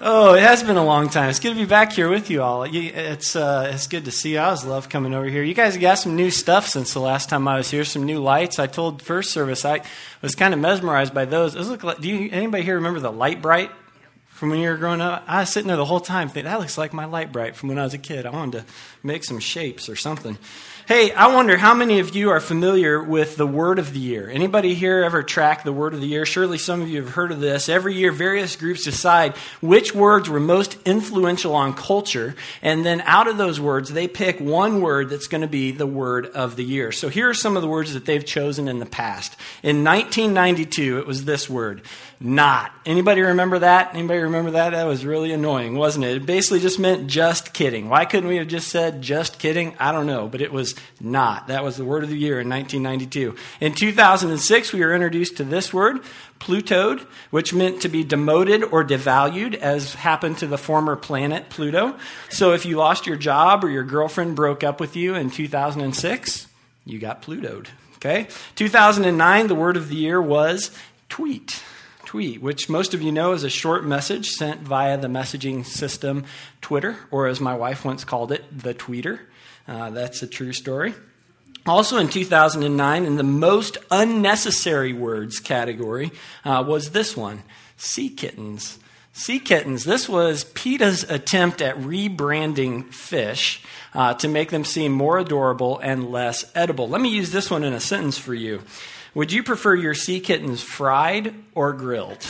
Oh, it has been a long time. It's good to be back here with you all. It's uh, it's good to see you. I always love coming over here. You guys got some new stuff since the last time I was here. Some new lights. I told first service I was kind of mesmerized by those. Those look like. Do you, anybody here remember the Lite-Brite from when you were growing up? I was sitting there the whole time thinking that looks like my Lite-Brite from when I was a kid. I wanted to make some shapes or something. Hey, I wonder how many of you are familiar with the word of the year? Anybody here ever track the word of the year? Surely some of you have heard of this. Every year, various groups decide which words were most influential on culture, and then out of those words, they pick one word that's going to be the word of the year. So here are some of the words that they've chosen in the past. In 1992, it was this word not. Anybody remember that? Anybody remember that? That was really annoying, wasn't it? It basically just meant just kidding. Why couldn't we have just said just kidding? I don't know, but it was not. That was the word of the year in 1992. In 2006, we were introduced to this word, Plutoed, which meant to be demoted or devalued, as happened to the former planet Pluto. So if you lost your job or your girlfriend broke up with you in 2006, you got Plutoed. Okay? 2009, the word of the year was tweet tweet, which most of you know is a short message sent via the messaging system Twitter, or as my wife once called it, the tweeter. Uh, that's a true story. Also in 2009, in the most unnecessary words category, uh, was this one sea kittens. Sea kittens. This was PETA's attempt at rebranding fish uh, to make them seem more adorable and less edible. Let me use this one in a sentence for you. Would you prefer your sea kittens fried or grilled?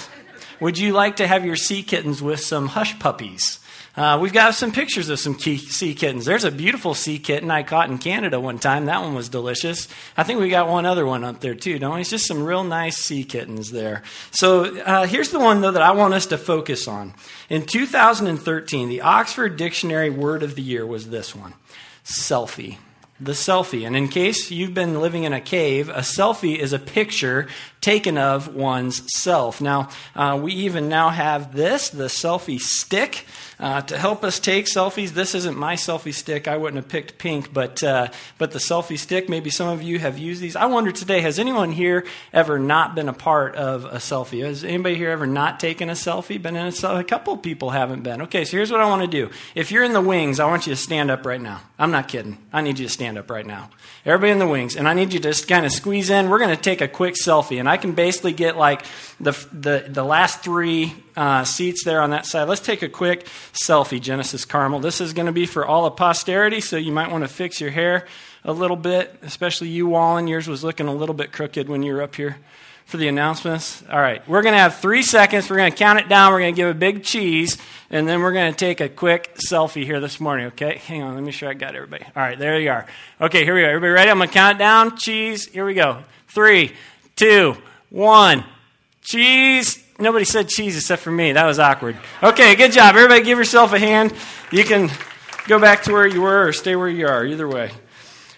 Would you like to have your sea kittens with some hush puppies? Uh, we've got some pictures of some sea kittens. There's a beautiful sea kitten I caught in Canada one time. That one was delicious. I think we got one other one up there too, don't we? It's just some real nice sea kittens there. So uh, here's the one, though, that I want us to focus on. In 2013, the Oxford Dictionary word of the year was this one selfie the selfie. And in case you've been living in a cave, a selfie is a picture taken of one's self. Now, uh, we even now have this, the selfie stick. Uh, to help us take selfies, this isn't my selfie stick. I wouldn't have picked pink, but uh, but the selfie stick. Maybe some of you have used these. I wonder today: Has anyone here ever not been a part of a selfie? Has anybody here ever not taken a selfie? Been in a selfie? A couple people haven't been. Okay, so here's what I want to do. If you're in the wings, I want you to stand up right now. I'm not kidding. I need you to stand up right now. Everybody in the wings, and I need you to just kind of squeeze in. We're going to take a quick selfie, and I can basically get like the the, the last three uh, seats there on that side. Let's take a quick selfie, Genesis Carmel. This is going to be for all of posterity, so you might want to fix your hair a little bit, especially you, Wallen. Yours was looking a little bit crooked when you were up here for the announcements. All right, we're going to have three seconds. We're going to count it down. We're going to give a big cheese, and then we're going to take a quick selfie here this morning, okay? Hang on, let me make sure I got everybody. All right, there you are. Okay, here we go. Everybody ready? I'm going to count down. Cheese. Here we go. Three, two, one. Cheese. Nobody said cheese except for me. That was awkward. Okay, good job. Everybody give yourself a hand. You can go back to where you were or stay where you are, either way.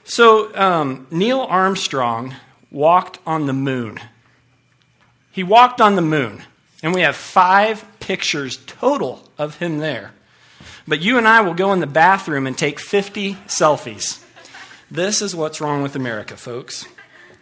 So, um, Neil Armstrong walked on the moon. He walked on the moon, and we have five pictures total of him there. But you and I will go in the bathroom and take 50 selfies. This is what's wrong with America, folks.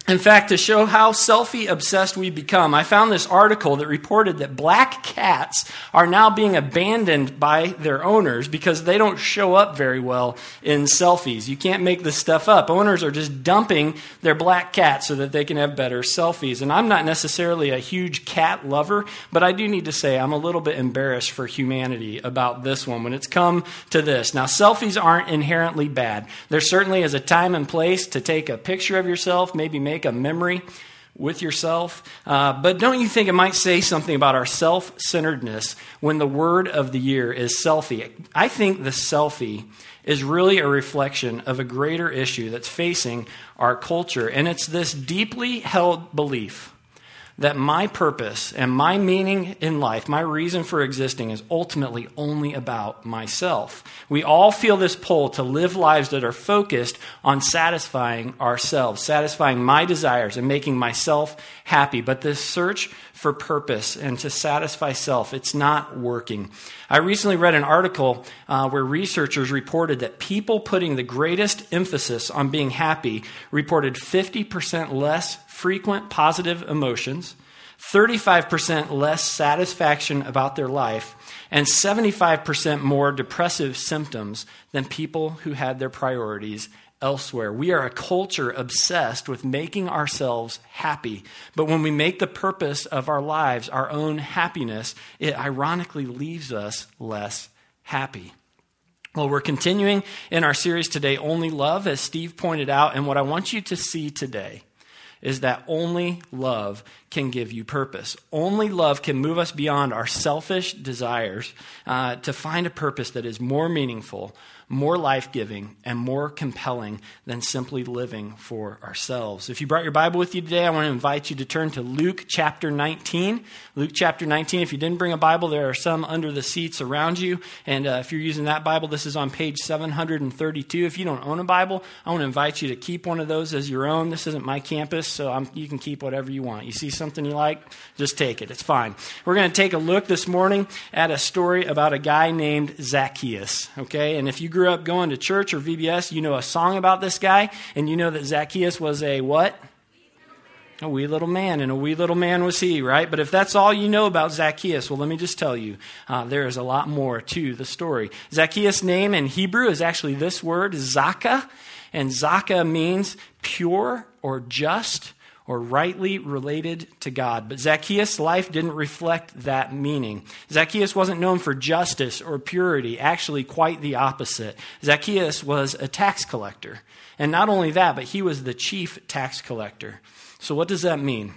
In fact, to show how selfie obsessed we've become, I found this article that reported that black cats are now being abandoned by their owners because they don't show up very well in selfies. You can't make this stuff up. Owners are just dumping their black cats so that they can have better selfies. And I'm not necessarily a huge cat lover, but I do need to say I'm a little bit embarrassed for humanity about this one when it's come to this. Now, selfies aren't inherently bad. There certainly is a time and place to take a picture of yourself, maybe make make a memory with yourself. Uh, but don't you think it might say something about our self centeredness when the word of the year is selfie? I think the selfie is really a reflection of a greater issue that's facing our culture, and it's this deeply held belief that my purpose and my meaning in life, my reason for existing, is ultimately only about myself. We all feel this pull to live lives that are focused on satisfying ourselves, satisfying my desires, and making myself happy. But this search for purpose and to satisfy self, it's not working. I recently read an article uh, where researchers reported that people putting the greatest emphasis on being happy reported 50% less frequent positive emotions, 35% less satisfaction about their life, and 75% more depressive symptoms than people who had their priorities elsewhere. We are a culture obsessed with making ourselves happy. But when we make the purpose of our lives our own happiness, it ironically leaves us less happy. Well, we're continuing in our series today, Only Love, as Steve pointed out. And what I want you to see today is that only love can give you purpose. Only love can move us beyond our selfish desires uh, to find a purpose that is more meaningful, more life giving, and more compelling than simply living for ourselves. If you brought your Bible with you today, I want to invite you to turn to Luke chapter 19. Luke chapter 19. If you didn't bring a Bible, there are some under the seats around you. And uh, if you're using that Bible, this is on page 732. If you don't own a Bible, I want to invite you to keep one of those as your own. This isn't my campus, so I'm, you can keep whatever you want. You see something you like, just take it. It's fine. We're going to take a look this morning at a story about a guy named Zacchaeus. Okay? And if you grew up going to church or VBS, you know a song about this guy, and you know that Zacchaeus was a what? A wee little man, and a wee little man was he, right? But if that's all you know about Zacchaeus, well, let me just tell you, uh, there is a lot more to the story. Zacchaeus' name in Hebrew is actually this word, Zaka, and Zaka means pure or just or rightly related to God. But Zacchaeus' life didn't reflect that meaning. Zacchaeus wasn't known for justice or purity, actually, quite the opposite. Zacchaeus was a tax collector. And not only that, but he was the chief tax collector. So, what does that mean?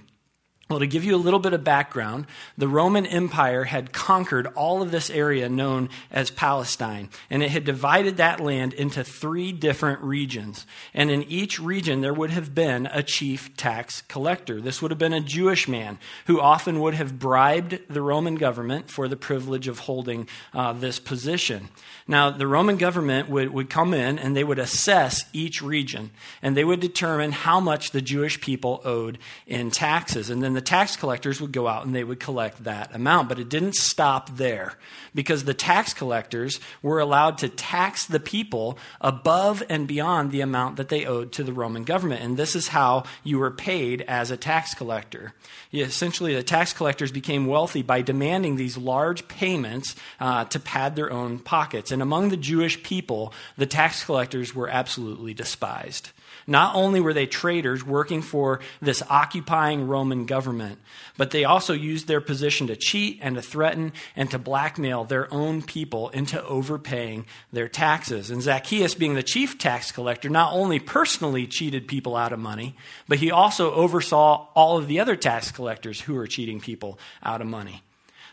Well, to give you a little bit of background, the Roman Empire had conquered all of this area known as Palestine, and it had divided that land into three different regions. And in each region, there would have been a chief tax collector. This would have been a Jewish man who often would have bribed the Roman government for the privilege of holding uh, this position. Now, the Roman government would, would come in and they would assess each region, and they would determine how much the Jewish people owed in taxes. And then the tax collectors would go out and they would collect that amount. But it didn't stop there because the tax collectors were allowed to tax the people above and beyond the amount that they owed to the Roman government. And this is how you were paid as a tax collector. Essentially, the tax collectors became wealthy by demanding these large payments uh, to pad their own pockets. Among the Jewish people, the tax collectors were absolutely despised. Not only were they traitors working for this occupying Roman government, but they also used their position to cheat and to threaten and to blackmail their own people into overpaying their taxes. And Zacchaeus, being the chief tax collector, not only personally cheated people out of money, but he also oversaw all of the other tax collectors who were cheating people out of money.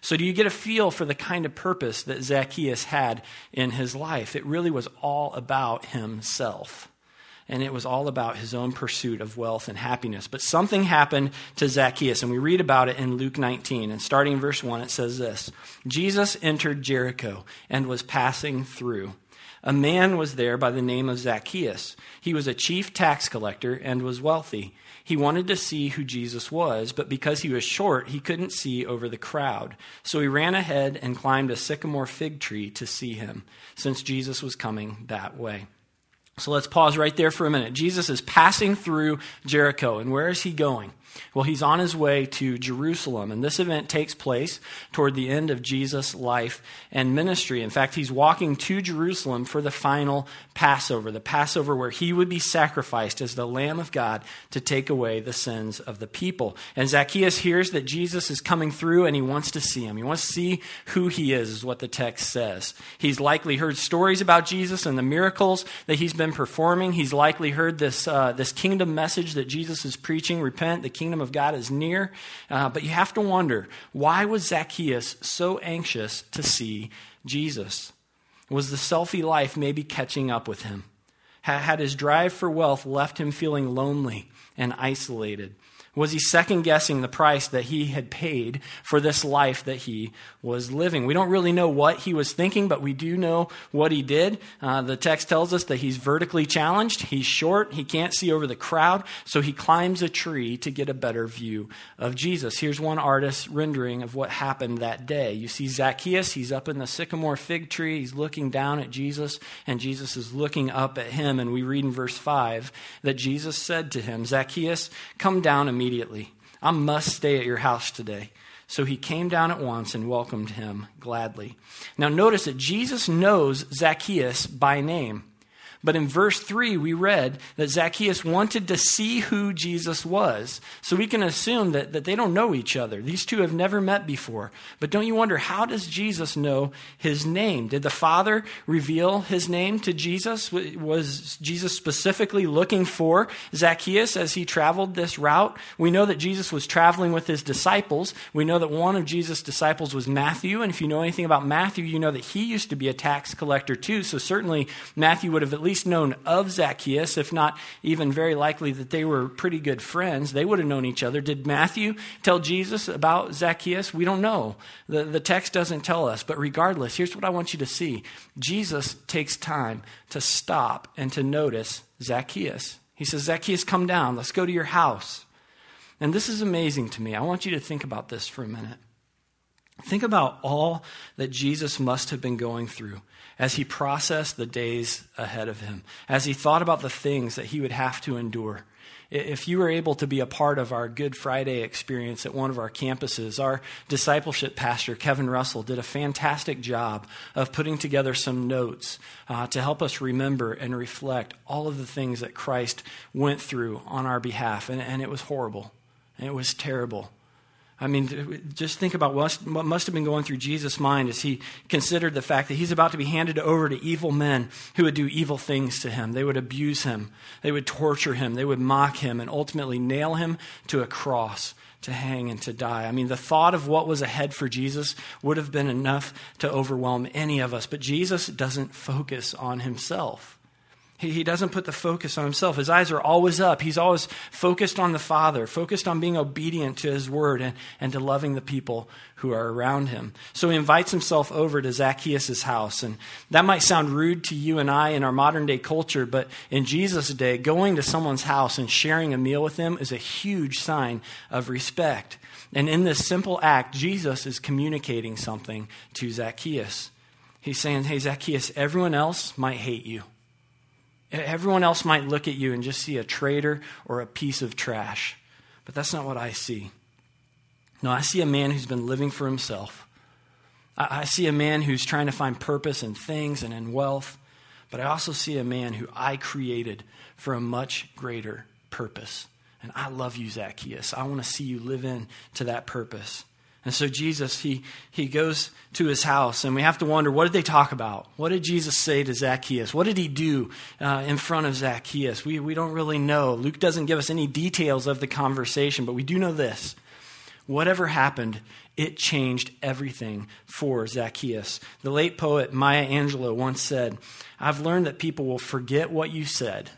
So, do you get a feel for the kind of purpose that Zacchaeus had in his life? It really was all about himself and it was all about his own pursuit of wealth and happiness. But something happened to Zacchaeus, and we read about it in Luke 19. And starting in verse 1, it says this Jesus entered Jericho and was passing through. A man was there by the name of Zacchaeus. He was a chief tax collector and was wealthy. He wanted to see who Jesus was, but because he was short, he couldn't see over the crowd. So he ran ahead and climbed a sycamore fig tree to see him, since Jesus was coming that way. So let's pause right there for a minute. Jesus is passing through Jericho, and where is he going? Well, he's on his way to Jerusalem, and this event takes place toward the end of Jesus' life and ministry. In fact, he's walking to Jerusalem for the final Passover, the Passover where he would be sacrificed as the Lamb of God to take away the sins of the people. And Zacchaeus hears that Jesus is coming through, and he wants to see him. He wants to see who he is, is what the text says. He's likely heard stories about Jesus and the miracles that he's been performing. He's likely heard this, uh, this kingdom message that Jesus is preaching repent, the kingdom of God is near. Uh, but you have to wonder why was Zacchaeus so anxious to see Jesus? Was the selfie life maybe catching up with him? Had his drive for wealth left him feeling lonely and isolated? Was he second guessing the price that he had paid for this life that he was living? We don't really know what he was thinking, but we do know what he did. Uh, the text tells us that he's vertically challenged. He's short. He can't see over the crowd, so he climbs a tree to get a better view of Jesus. Here's one artist's rendering of what happened that day. You see Zacchaeus. He's up in the sycamore fig tree. He's looking down at Jesus, and Jesus is looking up at him. And we read in verse 5 that Jesus said to him, Zacchaeus, come down immediately immediately. I must stay at your house today. So he came down at once and welcomed him gladly. Now, notice that Jesus knows Zacchaeus by name. But in verse 3, we read that Zacchaeus wanted to see who Jesus was. So we can assume that, that they don't know each other. These two have never met before. But don't you wonder, how does Jesus know his name? Did the Father reveal his name to Jesus? Was Jesus specifically looking for Zacchaeus as he traveled this route? We know that Jesus was traveling with his disciples. We know that one of Jesus' disciples was Matthew. And if you know anything about Matthew, you know that he used to be a tax collector too. So certainly Matthew would have at least least known of Zacchaeus, if not even very likely that they were pretty good friends. They would have known each other. Did Matthew tell Jesus about Zacchaeus? We don't know. The, the text doesn't tell us. But regardless, here's what I want you to see Jesus takes time to stop and to notice Zacchaeus. He says, Zacchaeus, come down. Let's go to your house. And this is amazing to me. I want you to think about this for a minute. Think about all that Jesus must have been going through as he processed the days ahead of him, as he thought about the things that he would have to endure. If you were able to be a part of our Good Friday experience at one of our campuses, our discipleship pastor, Kevin Russell, did a fantastic job of putting together some notes uh, to help us remember and reflect all of the things that Christ went through on our behalf. And, and it was horrible, and it was terrible. I mean, just think about what must have been going through Jesus' mind as he considered the fact that he's about to be handed over to evil men who would do evil things to him. They would abuse him, they would torture him, they would mock him, and ultimately nail him to a cross to hang and to die. I mean, the thought of what was ahead for Jesus would have been enough to overwhelm any of us. But Jesus doesn't focus on himself. He, he doesn't put the focus on himself. His eyes are always up. He's always focused on the Father, focused on being obedient to his word and, and to loving the people who are around him. So he invites himself over to Zacchaeus' house. And that might sound rude to you and I in our modern day culture, but in Jesus' day, going to someone's house and sharing a meal with them is a huge sign of respect. And in this simple act, Jesus is communicating something to Zacchaeus. He's saying, Hey, Zacchaeus, everyone else might hate you. Everyone else might look at you and just see a traitor or a piece of trash. But that's not what I see. No, I see a man who's been living for himself. I, see a man who's trying to find purpose in things and in wealth. But I also see a man who I created for a much greater purpose. And I love you, Zacchaeus. I want to see you live in to that purpose. And so Jesus, he, he goes to his house, and we have to wonder what did they talk about? What did Jesus say to Zacchaeus? What did he do uh, in front of Zacchaeus? We, we don't really know. Luke doesn't give us any details of the conversation, but we do know this. Whatever happened, it changed everything for Zacchaeus. The late poet Maya Angelou once said, I've learned that people will forget what you said,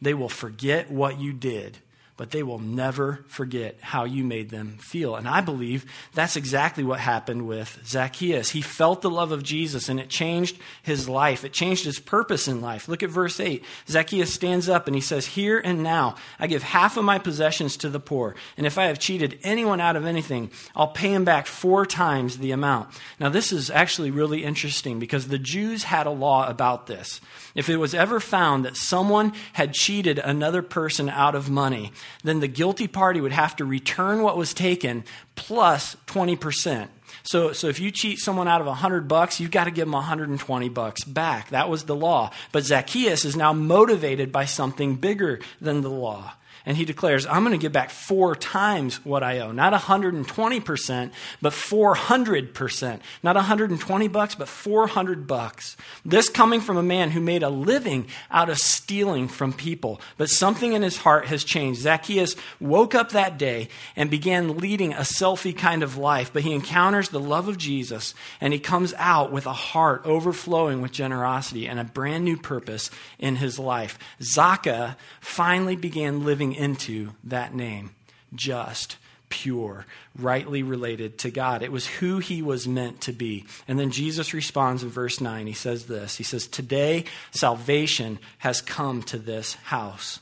they will forget what you did but they will never forget how you made them feel. And I believe that's exactly what happened with Zacchaeus. He felt the love of Jesus and it changed his life. It changed his purpose in life. Look at verse 8. Zacchaeus stands up and he says, Here and now, I give half of my possessions to the poor. And if I have cheated anyone out of anything, I'll pay him back four times the amount. Now, this is actually really interesting because the Jews had a law about this. If it was ever found that someone had cheated another person out of money, then the guilty party would have to return what was taken plus 20%. So, so if you cheat someone out of 100 bucks, you've got to give them 120 bucks back. That was the law. But Zacchaeus is now motivated by something bigger than the law and he declares, I'm going to give back four times what I owe. Not 120%, but 400%. Not 120 bucks, but 400 bucks. This coming from a man who made a living out of stealing from people. But something in his heart has changed. Zacchaeus woke up that day and began leading a selfie kind of life, but he encounters the love of Jesus and he comes out with a heart overflowing with generosity and a brand new purpose in his life. Zaka finally began living into that name just, pure, rightly related to God. It was who he was meant to be. And then Jesus responds in verse 9. He says this He says, Today salvation has come to this house.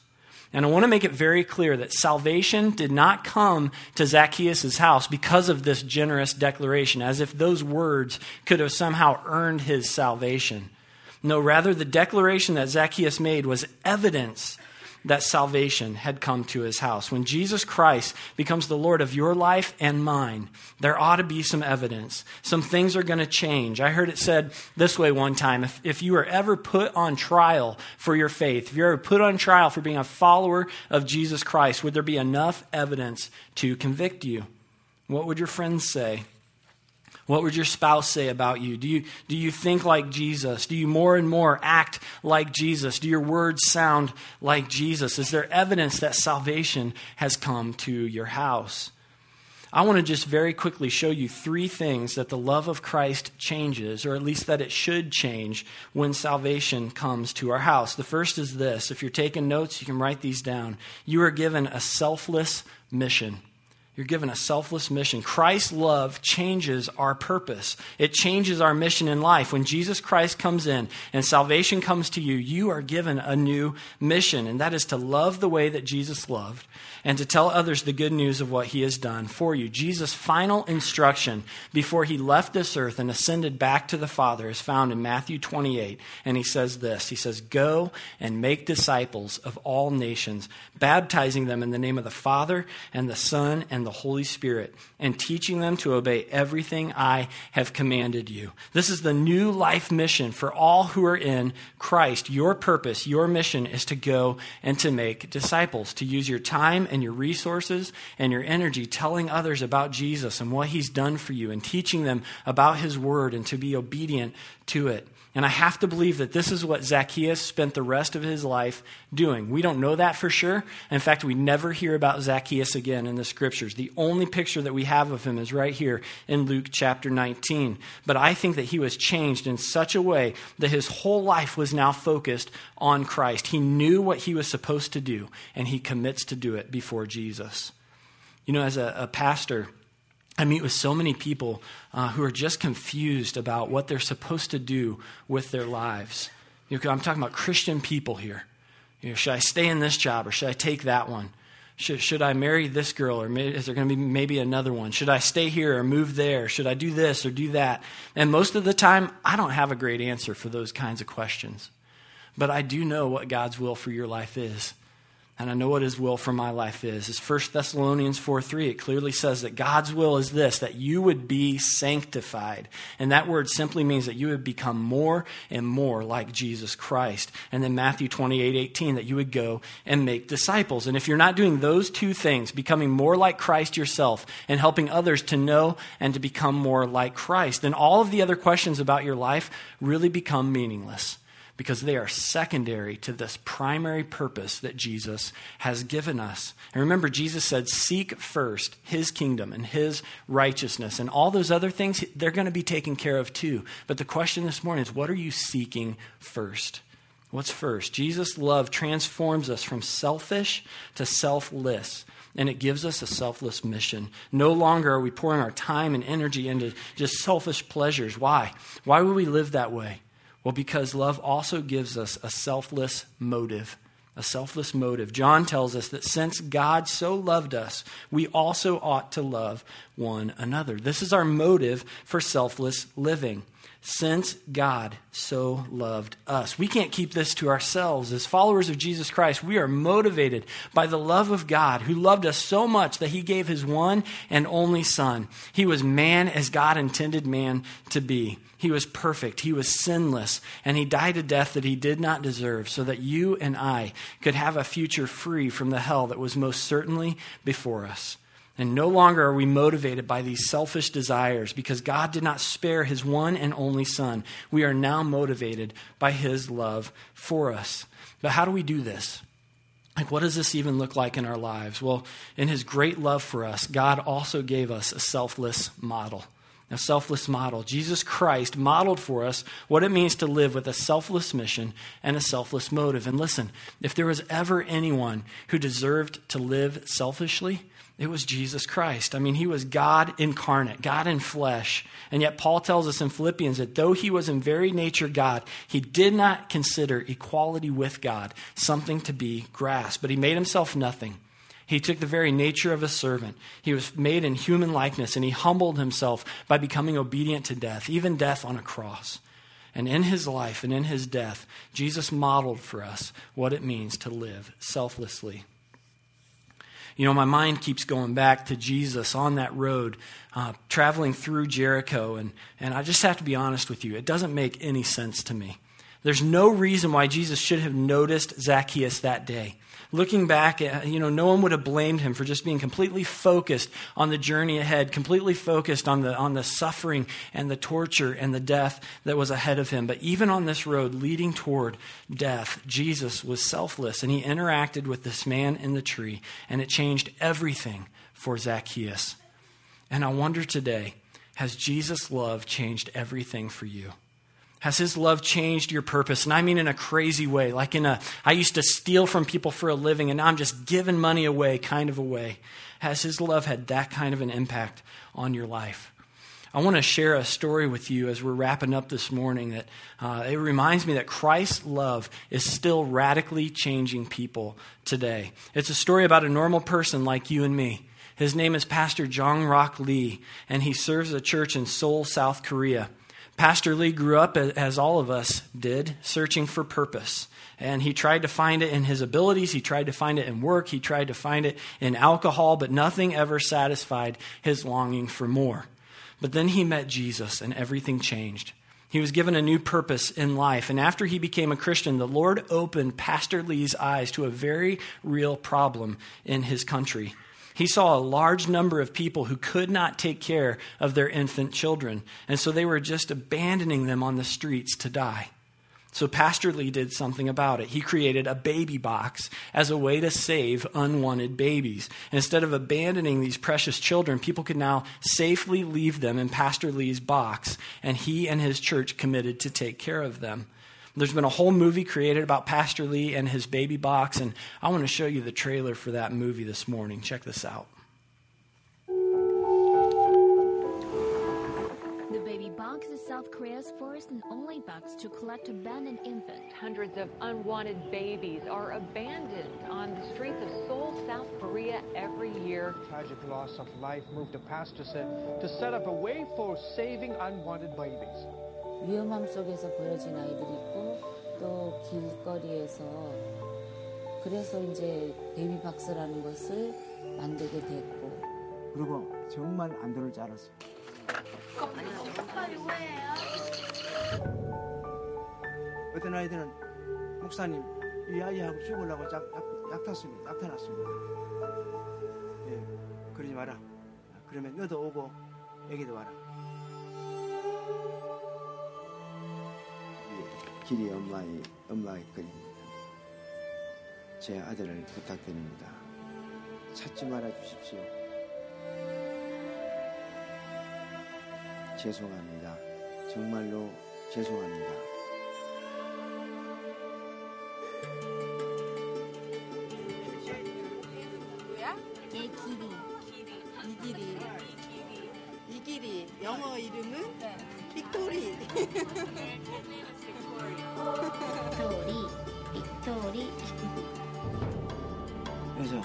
And I want to make it very clear that salvation did not come to Zacchaeus' house because of this generous declaration, as if those words could have somehow earned his salvation. No, rather, the declaration that Zacchaeus made was evidence that salvation had come to his house. When Jesus Christ becomes the Lord of your life and mine, there ought to be some evidence. Some things are going to change. I heard it said this way one time if, if you are ever put on trial for your faith, if you're ever put on trial for being a follower of Jesus Christ, would there be enough evidence to convict you? What would your friends say? What would your spouse say about you? Do you, do you think like Jesus? Do you more and more act like Jesus? Do your words sound like Jesus? Is there evidence that salvation has come to your house? I want to just very quickly show you three things that the love of Christ changes, or at least that it should change when salvation comes to our house. The first is this. If you're taking notes, you can write these down. You are given a selfless mission. You're given a selfless mission. Christ's love changes our purpose. It changes our mission in life. When Jesus Christ comes in and salvation comes to you, you are given a new mission, and that is to love the way that Jesus loved and to tell others the good news of what he has done for you. Jesus' final instruction before he left this earth and ascended back to the Father is found in Matthew 28, and he says this He says, Go and make disciples of all nations, baptizing them in the name of the Father and the Son and the Holy Spirit, and teaching them to obey everything I have commanded you. This is the new life mission for all who are in Christ. Your purpose, your mission is to go and to make disciples, to use your time and your resources and your energy telling others about Jesus and what he's done for you and teaching them about his word and to be obedient to it. And I have to believe that this is what Zacchaeus spent the rest of his life doing. We don't know that for sure. In fact, we never hear about Zacchaeus again in the scriptures. The only picture that we have of him is right here in Luke chapter 19. But I think that he was changed in such a way that his whole life was now focused on Christ. He knew what he was supposed to do, and he commits to do it before Jesus. You know, as a, a pastor, I meet with so many people uh, who are just confused about what they're supposed to do with their lives. You know, I'm talking about Christian people here. You know, should I stay in this job or should I take that one? Should, should I marry this girl or may, is there going to be maybe another one? Should I stay here or move there? Should I do this or do that? And most of the time, I don't have a great answer for those kinds of questions. But I do know what God's will for your life is and I know what his will for my life is. It's 1 Thessalonians 4 3. It clearly says that God's will is this, that you would be sanctified. And that word simply means that you would become more and more like Jesus Christ. And then Matthew 28 18, that you would go and make disciples. And if you're not doing those two things, becoming more like Christ yourself and helping others to know and to become more like Christ, then all of the other questions about your life really become meaningless because they are secondary to this primary purpose that Jesus has given us. And remember, Jesus said, Seek first his kingdom and his righteousness, and all those other things, they're going to be taken care of too. But the question this morning is, what are you seeking first? What's first? Jesus' love transforms us from selfish to selfless and it gives us a selfless mission. No longer are we pouring our time and energy into just selfish pleasures. Why? Why would we live that way? Well, because love also gives us a selfless motive. A selfless motive. John tells us that since God so loved us, we also ought to love one another. This is our motive for selfless living since God so loved us. We can't keep this to ourselves. As followers of Jesus Christ, we are motivated by the love of God who loved us so much that he gave his one and only Son. He was man as God intended man to be. He was perfect, he was sinless, and he died a death that he did not deserve so that you and I could have a future free from the hell that was most certainly before us. And no longer are we motivated by these selfish desires because God did not spare his one and only Son. We are now motivated by his love for us. But how do we do this? Like, what does this even look like in our lives? Well, in his great love for us, God also gave us a selfless model. A selfless model. Jesus Christ modeled for us what it means to live with a selfless mission and a selfless motive. And listen, if there was ever anyone who deserved to live selfishly, it was Jesus Christ. I mean, he was God incarnate, God in flesh. And yet, Paul tells us in Philippians that though he was in very nature God, he did not consider equality with God something to be grasped, but he made himself nothing. He took the very nature of a servant. He was made in human likeness, and he humbled himself by becoming obedient to death, even death on a cross. And in his life and in his death, Jesus modeled for us what it means to live selflessly. You know, my mind keeps going back to Jesus on that road, uh, traveling through Jericho. And, and I just have to be honest with you, it doesn't make any sense to me. There's no reason why Jesus should have noticed Zacchaeus that day. Looking back, eh, you know, no one would have blamed him for just being completely focused on the journey ahead, completely focused on the, on the suffering and the torture and the death that was ahead of him. But even on this road leading toward death, Jesus was selfless and he interacted with this man in the tree, and it changed everything for Zacchaeus. And I wonder today, has Jesus' love changed everything for you? Has his love changed your purpose? And I mean in a crazy way, like in a, I used to steal from people for a living and now I'm just giving money away kind of a way. Has his love had that kind of an impact on your life? I want to share a story with you as we're wrapping up this morning that uh, it reminds me that Christ's love is still radically changing people today. It's a story about a normal person like you and me. His name is Pastor Jong Rak Lee, and he serves a church in Seoul, South Korea. Pastor Lee grew up, as all of us did, searching for purpose. And he tried to find it in his abilities. He tried to find it in work. He tried to find it in alcohol, but nothing ever satisfied his longing for more. But then he met Jesus, and everything changed. He was given a new purpose in life. And after he became a Christian, the Lord opened Pastor Lee's eyes to a very real problem in his country. He saw a large number of people who could not take care of their infant children, and so they were just abandoning them on the streets to die. So Pastor Lee did something about it. He created a baby box as a way to save unwanted babies. Instead of abandoning these precious children, people could now safely leave them in Pastor Lee's box, and he and his church committed to take care of them. There's been a whole movie created about Pastor Lee and his baby box, and I want to show you the trailer for that movie this morning. Check this out. The baby box is South Korea's first and only box to collect abandoned infants. Hundreds of unwanted babies are abandoned on the streets of Seoul, South Korea every year. Tragic loss of life moved the pastor said to set up a way for saving unwanted babies. 위험함 속에서 버려진 아이들이 있고 또 길거리에서 그래서 이제 베이비 박스라는 것을 만들게 됐고 그리고 정말 안 들을 줄 알았어요. 어떤 아이들은 목사님 이 아이하고 죽으려고 약, 약, 약 탔습니다. 약 타놨습니다. 예, 그러지 마라. 그러면 너도 오고 애기도 와라. 길이 엄마의 엄마의 거리입니다. 제 아들을 부탁드립니다. 찾지 말아 주십시오. 죄송합니다. 정말로 죄송합니다. 얘 길이. 이 길이. 이 길이. 영어 이름은 빅토리. 빅토리, 빅토리. 그래서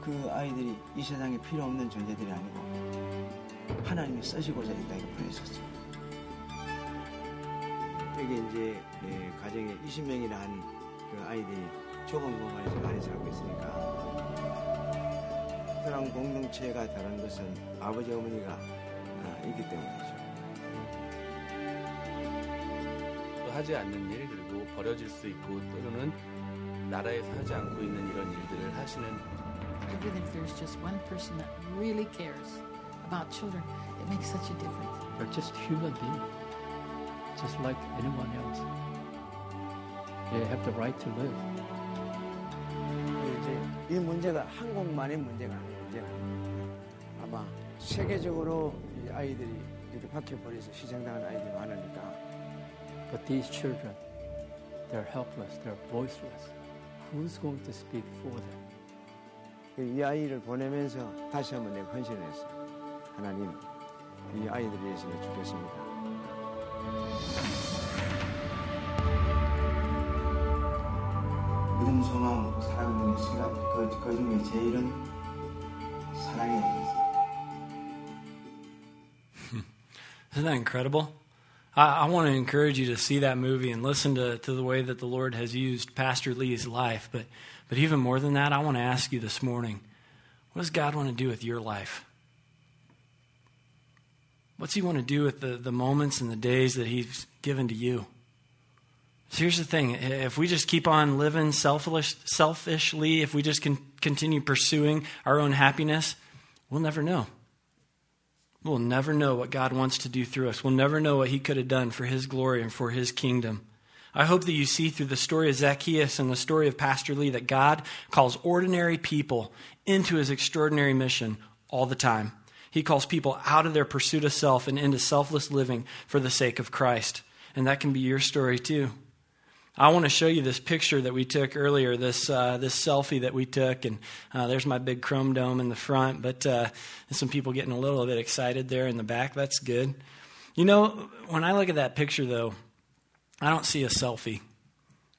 그 아이들이 이 세상에 필요 없는 존재들이 아니고 하나님이 쓰시고자 이 땅에 보내셨어요. 여기 이제 예, 가정에 20명이라는 그 아이들이 좁은 공간에서 많이 살고 있으니까 특별한 공동체가 다른 것은 아버지 어머니가 아, 있기 때문이 하지 않는 일 그리고 버려질 수 있고 또는 나라에서 하지 않고 있는 이런 일들을 하시는 Even if there's just one person that really cares about children, it makes such a difference. They're just human beings, just like anyone else. They have the right to live. 이제 이 문제가 한국만의 문제가 아니에요. 문제가 아마 세계적으로 이 아이들이 이렇게 박혀버려서 희생당한 아이들이 많으니까 But these children, they're helpless, they're voiceless. Who's going to speak for them? 이 아이를 보내면서 다시 한번 내가 헌신을 했어요. 하나님, 이 아이들을 위해서 내가 죽겠습니다. 믿음, 소망, 사랑 중에 시간, 그, 그 중에 제일은 사랑이었어요. Isn't that incredible? I, I want to encourage you to see that movie and listen to, to the way that the Lord has used Pastor Lee's life. But, but even more than that, I want to ask you this morning what does God want to do with your life? What's He want to do with the, the moments and the days that He's given to you? So here's the thing if we just keep on living selfish, selfishly, if we just can continue pursuing our own happiness, we'll never know. We'll never know what God wants to do through us. We'll never know what He could have done for His glory and for His kingdom. I hope that you see through the story of Zacchaeus and the story of Pastor Lee that God calls ordinary people into His extraordinary mission all the time. He calls people out of their pursuit of self and into selfless living for the sake of Christ. And that can be your story too. I want to show you this picture that we took earlier, this uh, this selfie that we took, and uh, there's my big chrome dome in the front. But uh, some people getting a little bit excited there in the back. That's good. You know, when I look at that picture, though, I don't see a selfie.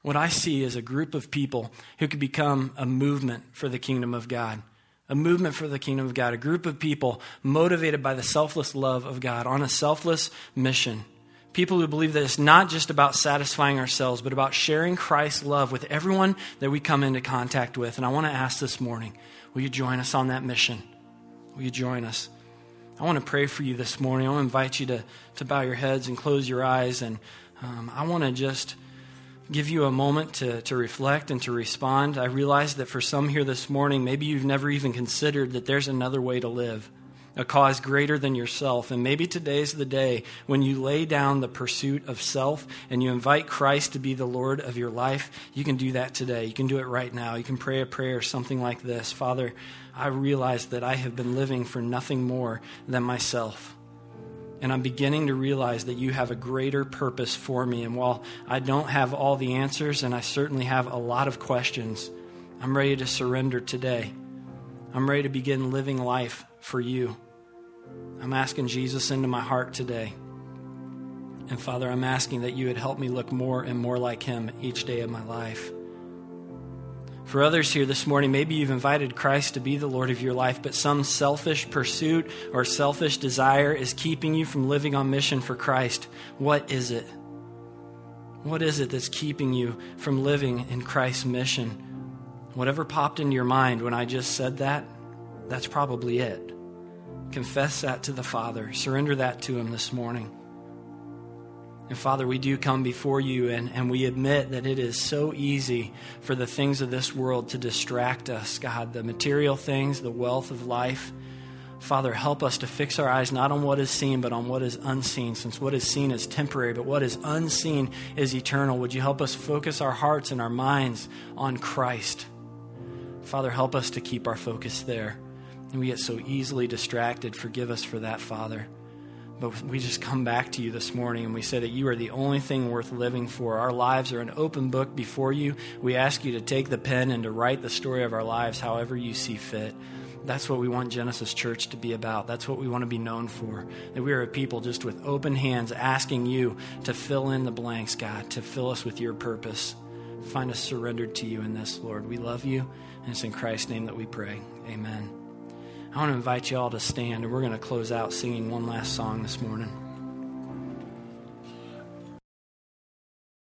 What I see is a group of people who could become a movement for the kingdom of God. A movement for the kingdom of God. A group of people motivated by the selfless love of God on a selfless mission. People who believe that it's not just about satisfying ourselves, but about sharing Christ's love with everyone that we come into contact with. And I want to ask this morning will you join us on that mission? Will you join us? I want to pray for you this morning. I want to invite you to, to bow your heads and close your eyes. And um, I want to just give you a moment to, to reflect and to respond. I realize that for some here this morning, maybe you've never even considered that there's another way to live a cause greater than yourself. And maybe today's the day when you lay down the pursuit of self and you invite Christ to be the Lord of your life. You can do that today. You can do it right now. You can pray a prayer, something like this Father, I realize that I have been living for nothing more than myself. And I'm beginning to realize that you have a greater purpose for me. And while I don't have all the answers, and I certainly have a lot of questions, I'm ready to surrender today. I'm ready to begin living life for you. I'm asking Jesus into my heart today. And Father, I'm asking that you would help me look more and more like him each day of my life. For others here this morning, maybe you've invited Christ to be the Lord of your life, but some selfish pursuit or selfish desire is keeping you from living on mission for Christ. What is it? What is it that's keeping you from living in Christ's mission? Whatever popped into your mind when I just said that, that's probably it. Confess that to the Father. Surrender that to Him this morning. And Father, we do come before you and, and we admit that it is so easy for the things of this world to distract us, God, the material things, the wealth of life. Father, help us to fix our eyes not on what is seen, but on what is unseen, since what is seen is temporary, but what is unseen is eternal. Would you help us focus our hearts and our minds on Christ? Father, help us to keep our focus there. And we get so easily distracted. Forgive us for that, Father. But we just come back to you this morning and we say that you are the only thing worth living for. Our lives are an open book before you. We ask you to take the pen and to write the story of our lives however you see fit. That's what we want Genesis Church to be about. That's what we want to be known for. That we are a people just with open hands asking you to fill in the blanks, God, to fill us with your purpose. Find us surrendered to you in this, Lord. We love you, and it's in Christ's name that we pray. Amen. I want to invite you all to stand, and we're going to close out singing one last song this morning.